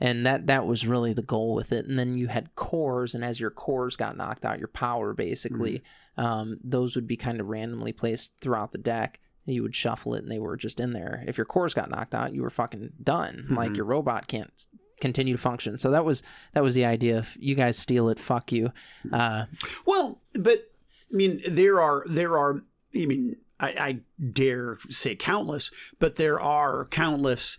and that that was really the goal with it. And then you had cores, and as your cores got knocked out, your power basically, um, those would be kind of randomly placed throughout the deck. You would shuffle it, and they were just in there. If your cores got knocked out, you were fucking done. Like your robot can't continue to function. So that was that was the idea. If you guys steal it, fuck you. Uh, Well, but I mean, there are there are. I mean, I, I dare say countless, but there are countless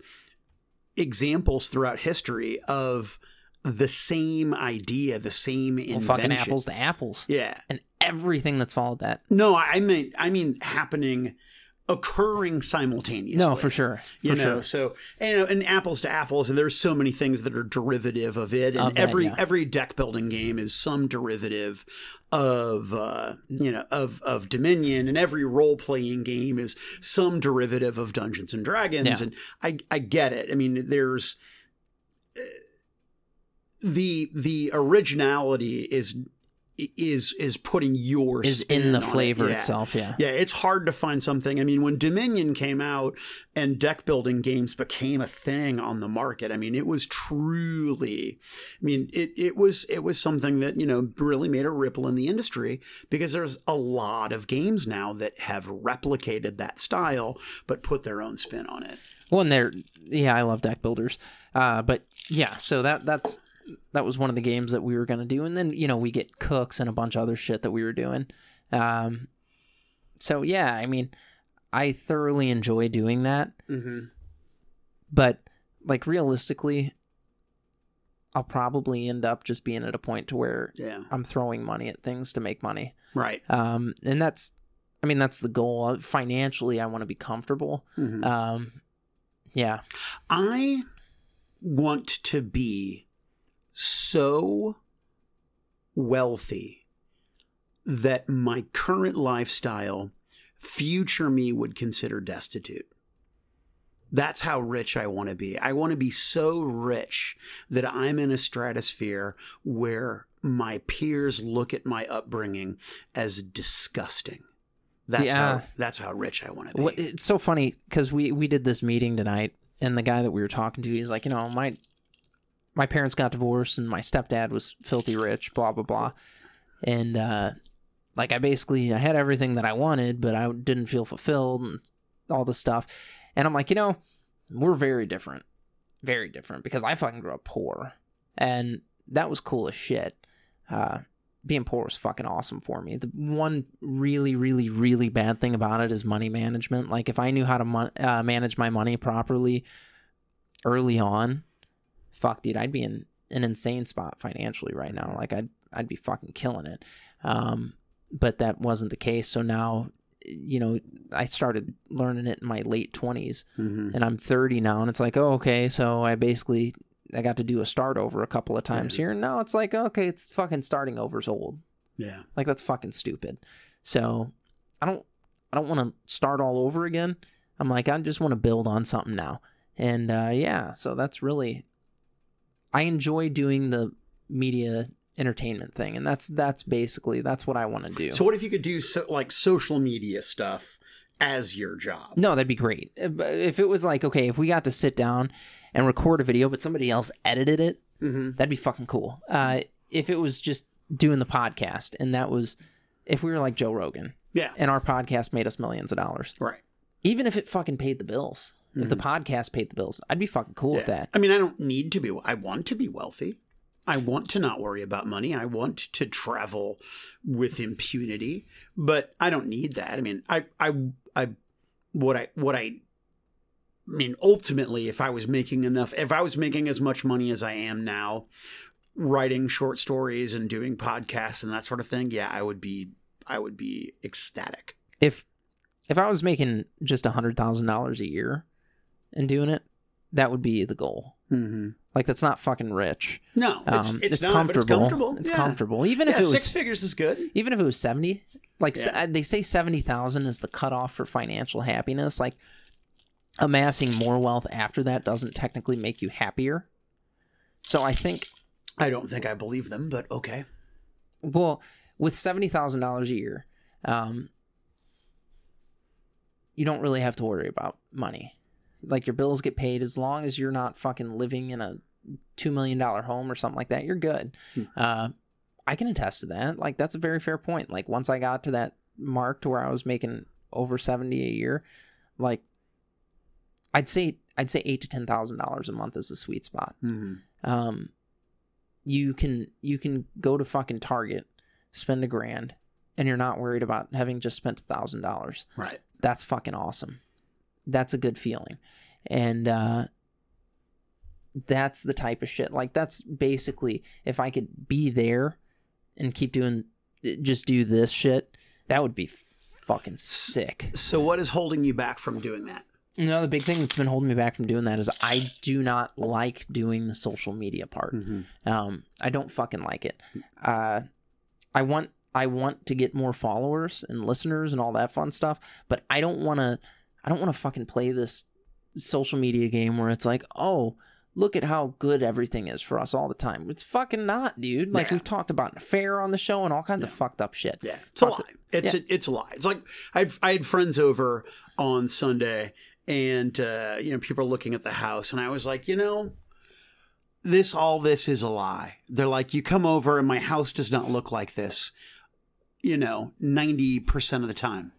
examples throughout history of the same idea, the same well, invention. fucking apples to apples, Yeah. and everything that's followed that. No, I mean, I mean, happening, occurring simultaneously. No, for sure, for you know sure. so you know, and apples to apples and there's so many things that are derivative of it and Of that, every yeah. every deck building game is some derivative of uh you know of of dominion and every role playing game is some derivative of dungeons and dragons Yeah. and i i get it i mean there's uh, the the originality is is is putting your Is spin in the on it. flavor Yeah. itself, yeah. Yeah, it's hard to find something. I mean, when Dominion came out and deck building games became a thing on the market, I mean, it was truly I mean, it it was it was something that, you know, really made a ripple in the industry because there's a lot of games now that have replicated that style but put their own spin on it. Well, and they're yeah, I love deck builders. Uh, but yeah, so that that's that was one of the games that we were gonna do, and then you know we get cooks and a bunch of other shit that we were doing. Um, so yeah, I mean, I thoroughly enjoy doing that, Mhm. but like realistically, I'll probably end up just being at a point to where Yeah. I'm throwing money at things to make money. Right. Um, and that's, I mean, that's the goal. Financially, I want to be comfortable. Mhm. Um, yeah. I want to be so wealthy that my current lifestyle, future me would consider destitute. That's how rich I want to be. I want to be so rich that I'm in a stratosphere where my peers look at my upbringing as disgusting. That's Yeah. how that's how rich I want to be. Well, it's so funny because we we did this meeting tonight, and the guy that we were talking to, he's like, you know, my my parents got divorced, and my stepdad was filthy rich, blah blah blah, and uh, like I basically I had everything that I wanted, but I didn't feel fulfilled and all this stuff, and I'm like, you know, we're very different, very different because I fucking grew up poor, and that was cool as shit. Uh, being poor was fucking awesome for me. The one really, really, really bad thing about it is money management. Like if I knew how to mon- uh, manage my money properly early on, fuck, dude, I'd be in an insane spot financially right now. Like I'd I'd be fucking killing it. Um, but that wasn't the case. So now, you know, I started learning it in my late twenties, Mhm. and I'm 30 now, and it's like, oh, okay, so I basically I got to do a start over a couple of times here, and now it's like, okay, it's fucking starting over's old. Yeah. Like that's fucking stupid. So I don't I don't want to start all over again. I'm like I just want to build on something now. And uh, yeah, so that's really I enjoy doing the media entertainment thing, and that's that's basically that's what I want to do. So what if you could do so, like social media stuff as your job? no, that'd be great. If it was like okay, if we got to sit down and record a video, but somebody else edited it, Mm-hmm. that'd be fucking cool. Uh, if it was just doing the podcast, and that was if we were like Joe Rogan, Yeah. and our podcast made us millions of dollars. Right. Even if it fucking paid the bills. If the podcast paid the bills, I'd be fucking cool with Mm-hmm. That. I mean, I don't need to be. I want to be wealthy. I want to not worry about money. I want to travel with impunity, but I don't need that. I mean, I, I, I, what I, what I, I mean, ultimately, if I was making enough, if I was making as much money as I am now, writing short stories and doing podcasts and that sort of thing, yeah, I would be, I would be ecstatic. If if I was making just a hundred thousand dollars a year and doing it, that would be the goal. Mm-hmm. Like that's not fucking rich. No, it's, Um, it's, not, but it's comfortable. It's Yeah. comfortable. Even if Yeah, it was six figures is good. even if it was 70 like Yeah. they say 70,000 is the cutoff for financial happiness like amassing more wealth after that doesn't technically make you happier so i think I don't think I believe them, but okay. well with $70,000 a year um you don't really have to worry about money like your bills get paid as long as you're not fucking living in a 2 million dollar home or something like that you're good Hmm. uh I can attest to that. Like that's a very fair point. Like once I got to that mark to where I was making over seventy a year, like I'd say I'd say eight to ten thousand dollars a month is the sweet spot. Mm-hmm. Um, you can you can go to fucking Target, spend a grand, and you're not worried about having just spent a thousand dollars. Right. That's fucking awesome. That's a good feeling, and uh, that's the type of shit. Like that's basically if I could be there and keep doing, just do this shit, that would be fucking sick. So, what is holding you back from doing that? You know, the big thing that's been holding me back from doing that is I do not like doing the social media part. Mm-hmm. Um, I don't fucking like it. Uh, I want I want to get more followers and listeners and all that fun stuff, but I don't want to. I don't want to fucking play this social media game where it's like, oh, look at how good everything is for us all the time. It's fucking not, dude. Like Yeah. we've talked about an affair on the show and all kinds of fucked up shit. Yeah, it's a lie. to- It's yeah. a, it's a lie. It's like I had, I had friends over on Sunday, and uh, you know people are looking at the house, and I was like, you know, this all this is a lie. They're like, you come over, and my house does not look like this. You know, ninety percent of the time.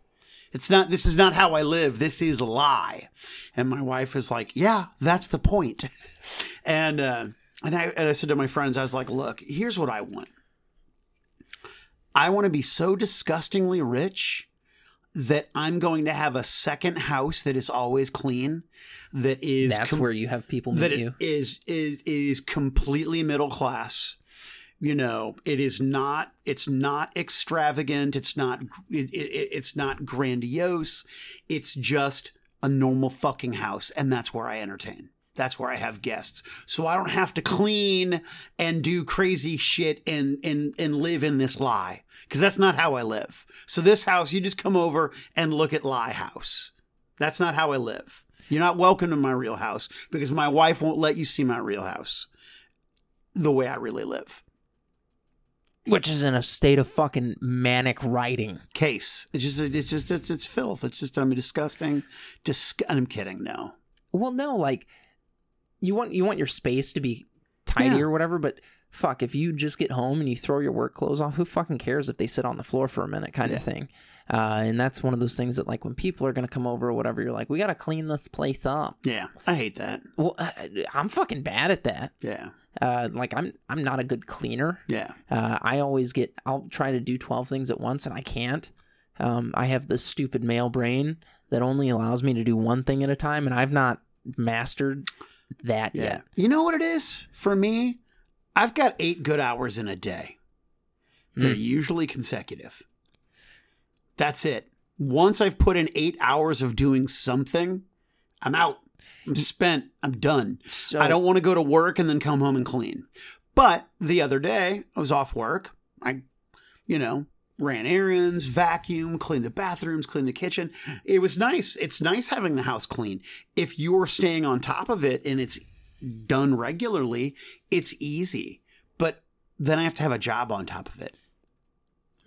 It's not. This is not how I live. This is a lie. And my wife is like, "Yeah, that's the point." and uh, and I and I said to my friends, I was like, "Look, here's what I want. I want to be so disgustingly rich that I'm going to have a second house that is always clean, that is That's com- where you have people meet that you. it is it is completely middle class. You know, it is not. It's not extravagant. It's not. It, it, it's not grandiose. It's just a normal fucking house, and that's where I entertain. That's where I have guests, so I don't have to clean and do crazy shit and and and live in this lie because that's not how I live. So this house, you just come over and look at lie house. That's not how I live. You're not welcome to my real house because my wife won't let you see my real house the way I really live. Which is in a state of fucking manic writing. Case. It's just it's just it's, it's filth. It's just I mean disgusting. Dis- I'm kidding. No. Well, no, like you want you want your space to be tidy Yeah. or whatever, but fuck, if you just get home and you throw your work clothes off, who fucking cares if they sit on the floor for a minute, kind Yeah. of thing. Uh, and that's one of those things that, like, when people are gonna come over or whatever, you're like, we gotta clean this place up. Yeah. I hate that. Well, I, I'm fucking bad at that. Yeah. Uh, like, I'm I'm not a good cleaner. Yeah. Uh, I always get, I'll try to do 12 things at once and I can't. Um, I have this stupid male brain that only allows me to do one thing at a time, and I've not mastered that Yeah. yet. You know what it is for me? I've got eight good hours in a day. They're Hmm. usually consecutive. That's it. Once I've put in eight hours of doing something, I'm out. I'm spent. I'm done. So, I don't want to go to work and then come home and clean. But the other day, I was off work. I, you know, ran errands, vacuum, cleaned the bathrooms, cleaned the kitchen. It was nice. It's nice having the house clean. If you're staying on top of it and it's done regularly, it's easy. But then I have to have a job on top of it.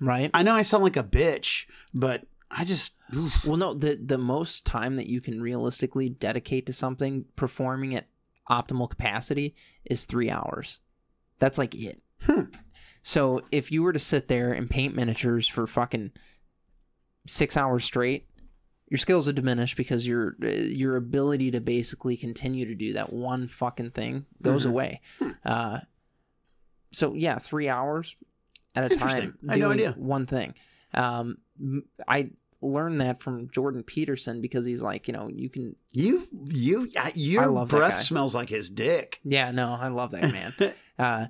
Right? I know I sound like a bitch, but I just oof. Well, no, the the most time that you can realistically dedicate to something performing at optimal capacity is three hours. That's like it. Hmm. So if you were to sit there and paint miniatures for fucking six hours straight, your skills would diminish because your uh, your ability to basically continue to do that one fucking thing goes Mhm. away. Uh, so yeah, three hours at a time I no doing idea. one thing. Um, I learned that from Jordan Peterson because he's like, you know, you can. you you your I love that breath smells like his dick. Yeah, no, I love that man. uh,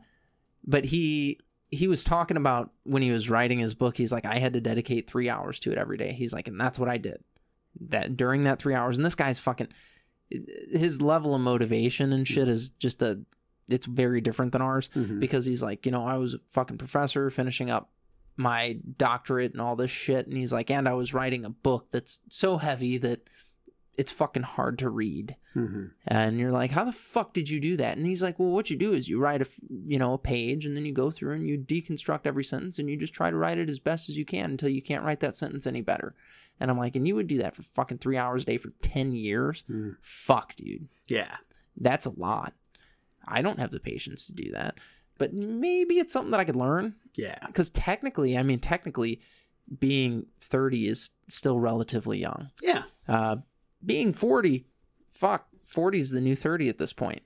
but he he was talking about when he was writing his book. He's like, I had to dedicate three hours to it every day. He's like, and that's what I did. That during that three hours, and this guy's fucking. his level of motivation and shit is just a it's very different than ours Mhm. because he's like, you know, I was a fucking professor finishing up my doctorate and all this shit and he's like, and I was writing a book that's so heavy that it's fucking hard to read. Mhm. And you're like, how the fuck did you do that? And he's like, well, what you do is you write a, you know, a page and then you go through and you deconstruct every sentence and you just try to write it as best as you can until you can't write that sentence any better. And I'm like, and you would do that for fucking three hours a day for 10 years? Mm. Fuck, dude. Yeah. That's a lot. I don't have the patience to do that. But maybe it's something that I could learn. Yeah. Because technically, I mean, technically, being 30 is still relatively young. Yeah. Uh, being 40, fuck, 40 is the new 30 at this point.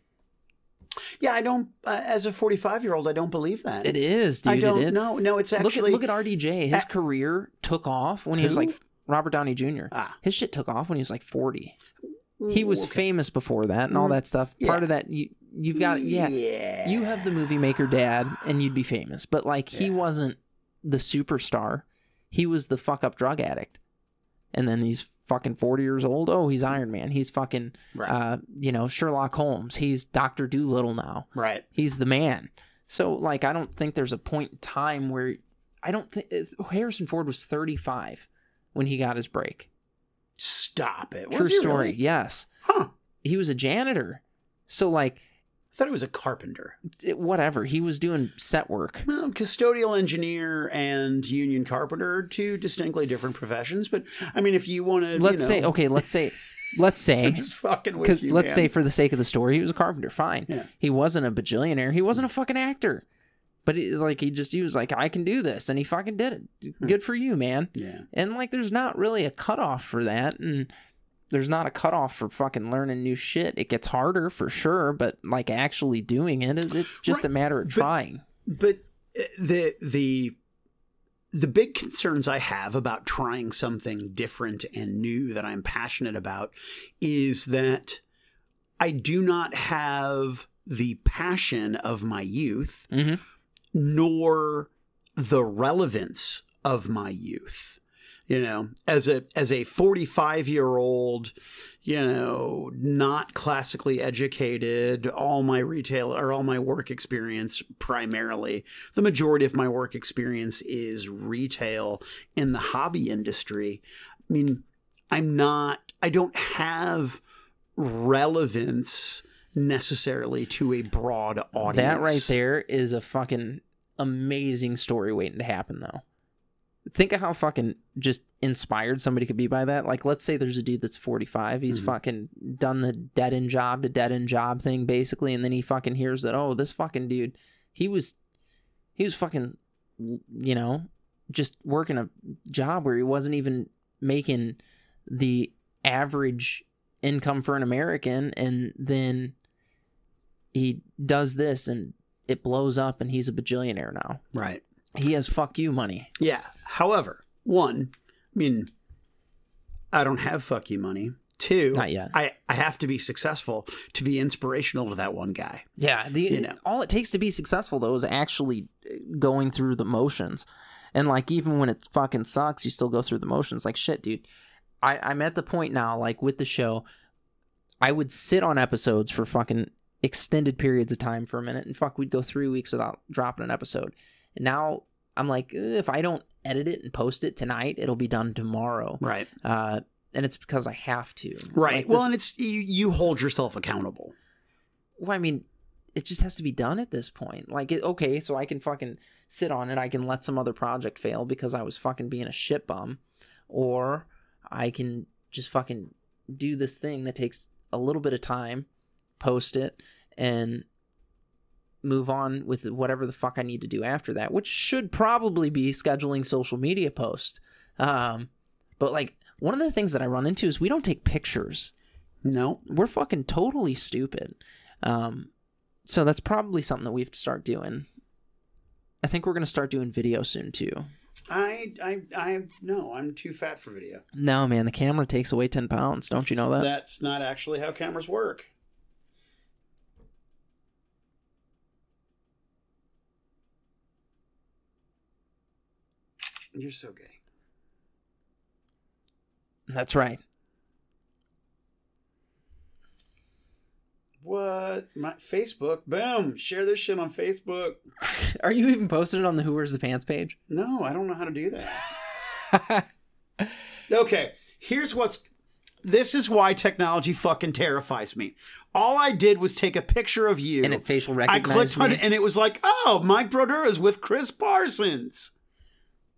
Yeah. I don't. Uh, as a forty-five-year-old, I don't believe that. It is, dude. I don't know. No, it's Look at actually. look at RDJ. His Uh, career took off when he was like Robert Downey Jr. Ah. His shit took off when he was like 40. He was Okay. famous before that and all Mm, that stuff. Part of that you you've got yeah. Yeah. You have the movie maker dad and you'd be famous. But like he wasn't the superstar. He was the fuck up drug addict. And then he's fucking 40 years old. Oh, he's Iron Man. He's fucking Right. uh, you know, Sherlock Holmes. He's Doctor Doolittle now. right. He's the man. So like I don't think there's a point in time where I don't think Harrison Ford was 35 when he got his break. Stop it. True story. really? Yes. Huh. He was a janitor. So like I thought he was a carpenter. it- whatever, he was doing set work. Well, custodial engineer and union carpenter, two distinctly different professions. But I mean, if you want to, Let's you say okay, let's say let's say just fucking with cuz you. let's man. say for the sake of the story, he was a carpenter, fine. Yeah. He wasn't a bajillionaire. He wasn't a fucking actor. But he, like he just he was like I can do this and he fucking did it. Hmm. Good for you, man. yeah, And like there's not really a cutoff for that and there's not a cutoff for fucking learning new shit. It gets harder for sure, but like actually doing it, it- it's just Right, a matter of but- trying. but uh, the the the big concerns I have about trying something different and new that I'm passionate about is that I do not have the passion of my youth Mhm. nor the relevance of my youth you know as a as a 45 year old you know not classically educated all my retail or all my work experience primarily the majority of my work experience is retail in the hobby industry i mean i'm not i don't have relevance necessarily to a broad audience That right there is a fucking amazing story waiting to happen, though. Think of how fucking just inspired somebody could be by that. Like, let's say there's a dude that's 45. He's Mhm. fucking done the dead end job to dead end job thing, basically, and then he fucking hears that, oh, this fucking dude, he was, he was fucking, you know, just working a job where he wasn't even making the average income for an American, and then he does this and it blows up and he's a bajillionaire now. right He has fuck you money. Yeah. However, one, I mean, I don't have fuck you money. Two, Not yet. I, I have to be successful to be inspirational to that one guy. Yeah, the, You know. all it takes to be successful though is actually uh, going through the motions. And like even when it fucking sucks, you still go through the motions. Like shit, dude. I, I'm at the point now, like with the show, I would sit on episodes for fucking extended periods of time for a minute, and fuck, we'd go three weeks without dropping an episode. And now I'm like, "Eh, if I don't edit it and post it tonight, it'll be done tomorrow. Right. Uh, and it's because I have to. Right. Like, well, this- and it's you, you hold yourself accountable. well, I mean, it just has to be done at this point. Like, it, okay, so I can fucking sit on it. I can let some other project fail because I was fucking being a shit bum, or I can just fucking do this thing that takes a little bit of time, post it, and move on with whatever the fuck I need to do after that, which should probably be scheduling social media posts. Um, but like one of the things that I run into is we don't take pictures No. we're fucking totally stupid. Um, so that's probably something that we have to start doing. I think we're gonna start doing video soon too. I I I no, I'm too fat for video. No, man, the camera takes away ten pounds. Don't you know that? That's not actually how cameras work. You're so gay. That's right. What? My Facebook. Boom. Share this shit on Facebook. Are you even posted it on the Who Wears the Pants page? No, I don't know how to do that. okay, here's what's. This is why technology fucking terrifies me. All I did was take a picture of you. And it facial I recognized clicked on me. it, and it was like, oh, Mike Brodeur is with Chris Parsons.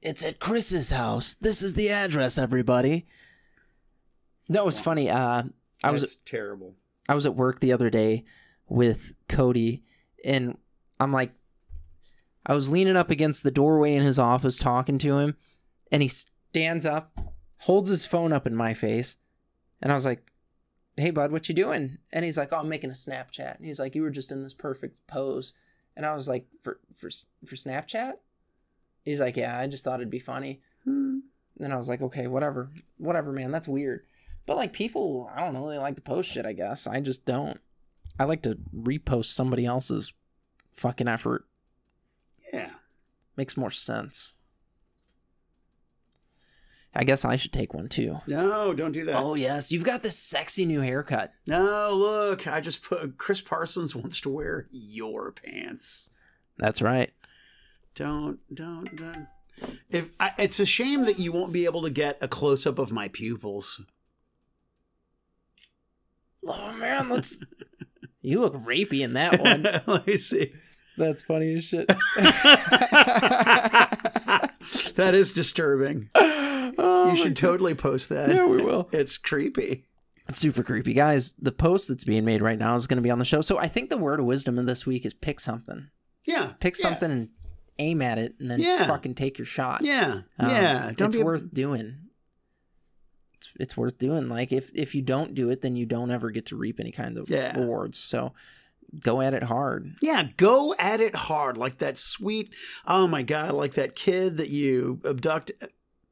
It's at Chris's house. This is the address, everybody. No, it was funny. Uh, I was That's terrible. I was at work the other day with Cody, and I'm like, I was leaning up against the doorway in his office talking to him, and he stands up, holds his phone up in my face, and I was like, "Hey, bud, what you doing?" And he's like, "Oh, I'm making a Snapchat." And he's like, "You were just in this perfect pose," and I was like, "For for for Snapchat?" He's like, "Yeah, I just thought it'd be funny." Hmm. And I was like, "Okay, whatever, whatever, man. That's weird." But like people, I don't know, they like to post shit. I guess I just don't. I like to repost somebody else's fucking effort. Yeah. Makes more sense. I guess I should take one too. No, don't do that. Oh yes, you've got this sexy new haircut. No, look, I just put Chris Parsons wants to wear your pants. That's right. Don't, don't, don't. If I, it's a shame that you won't be able to get a close up of my pupils. Oh man, let's. you look rapey in that one. Let me see. That's funny as shit. that is disturbing. Oh, you should totally post that. Yeah, we will. It's creepy. It's super creepy, guys. The post that's being made right now is going to be on the show. So I think the word of wisdom of this week is pick something. Yeah. Pick yeah, something and aim at it, and then Yeah. fucking take your shot. Yeah. Um, yeah. Don't it's be a- worth doing. It's, it's worth doing. Like if if you don't do it, then you don't ever get to reap any kind of Yeah. rewards. So go at it hard. Yeah, go at it hard, like that sweet. Oh my god, like that kid that you abduct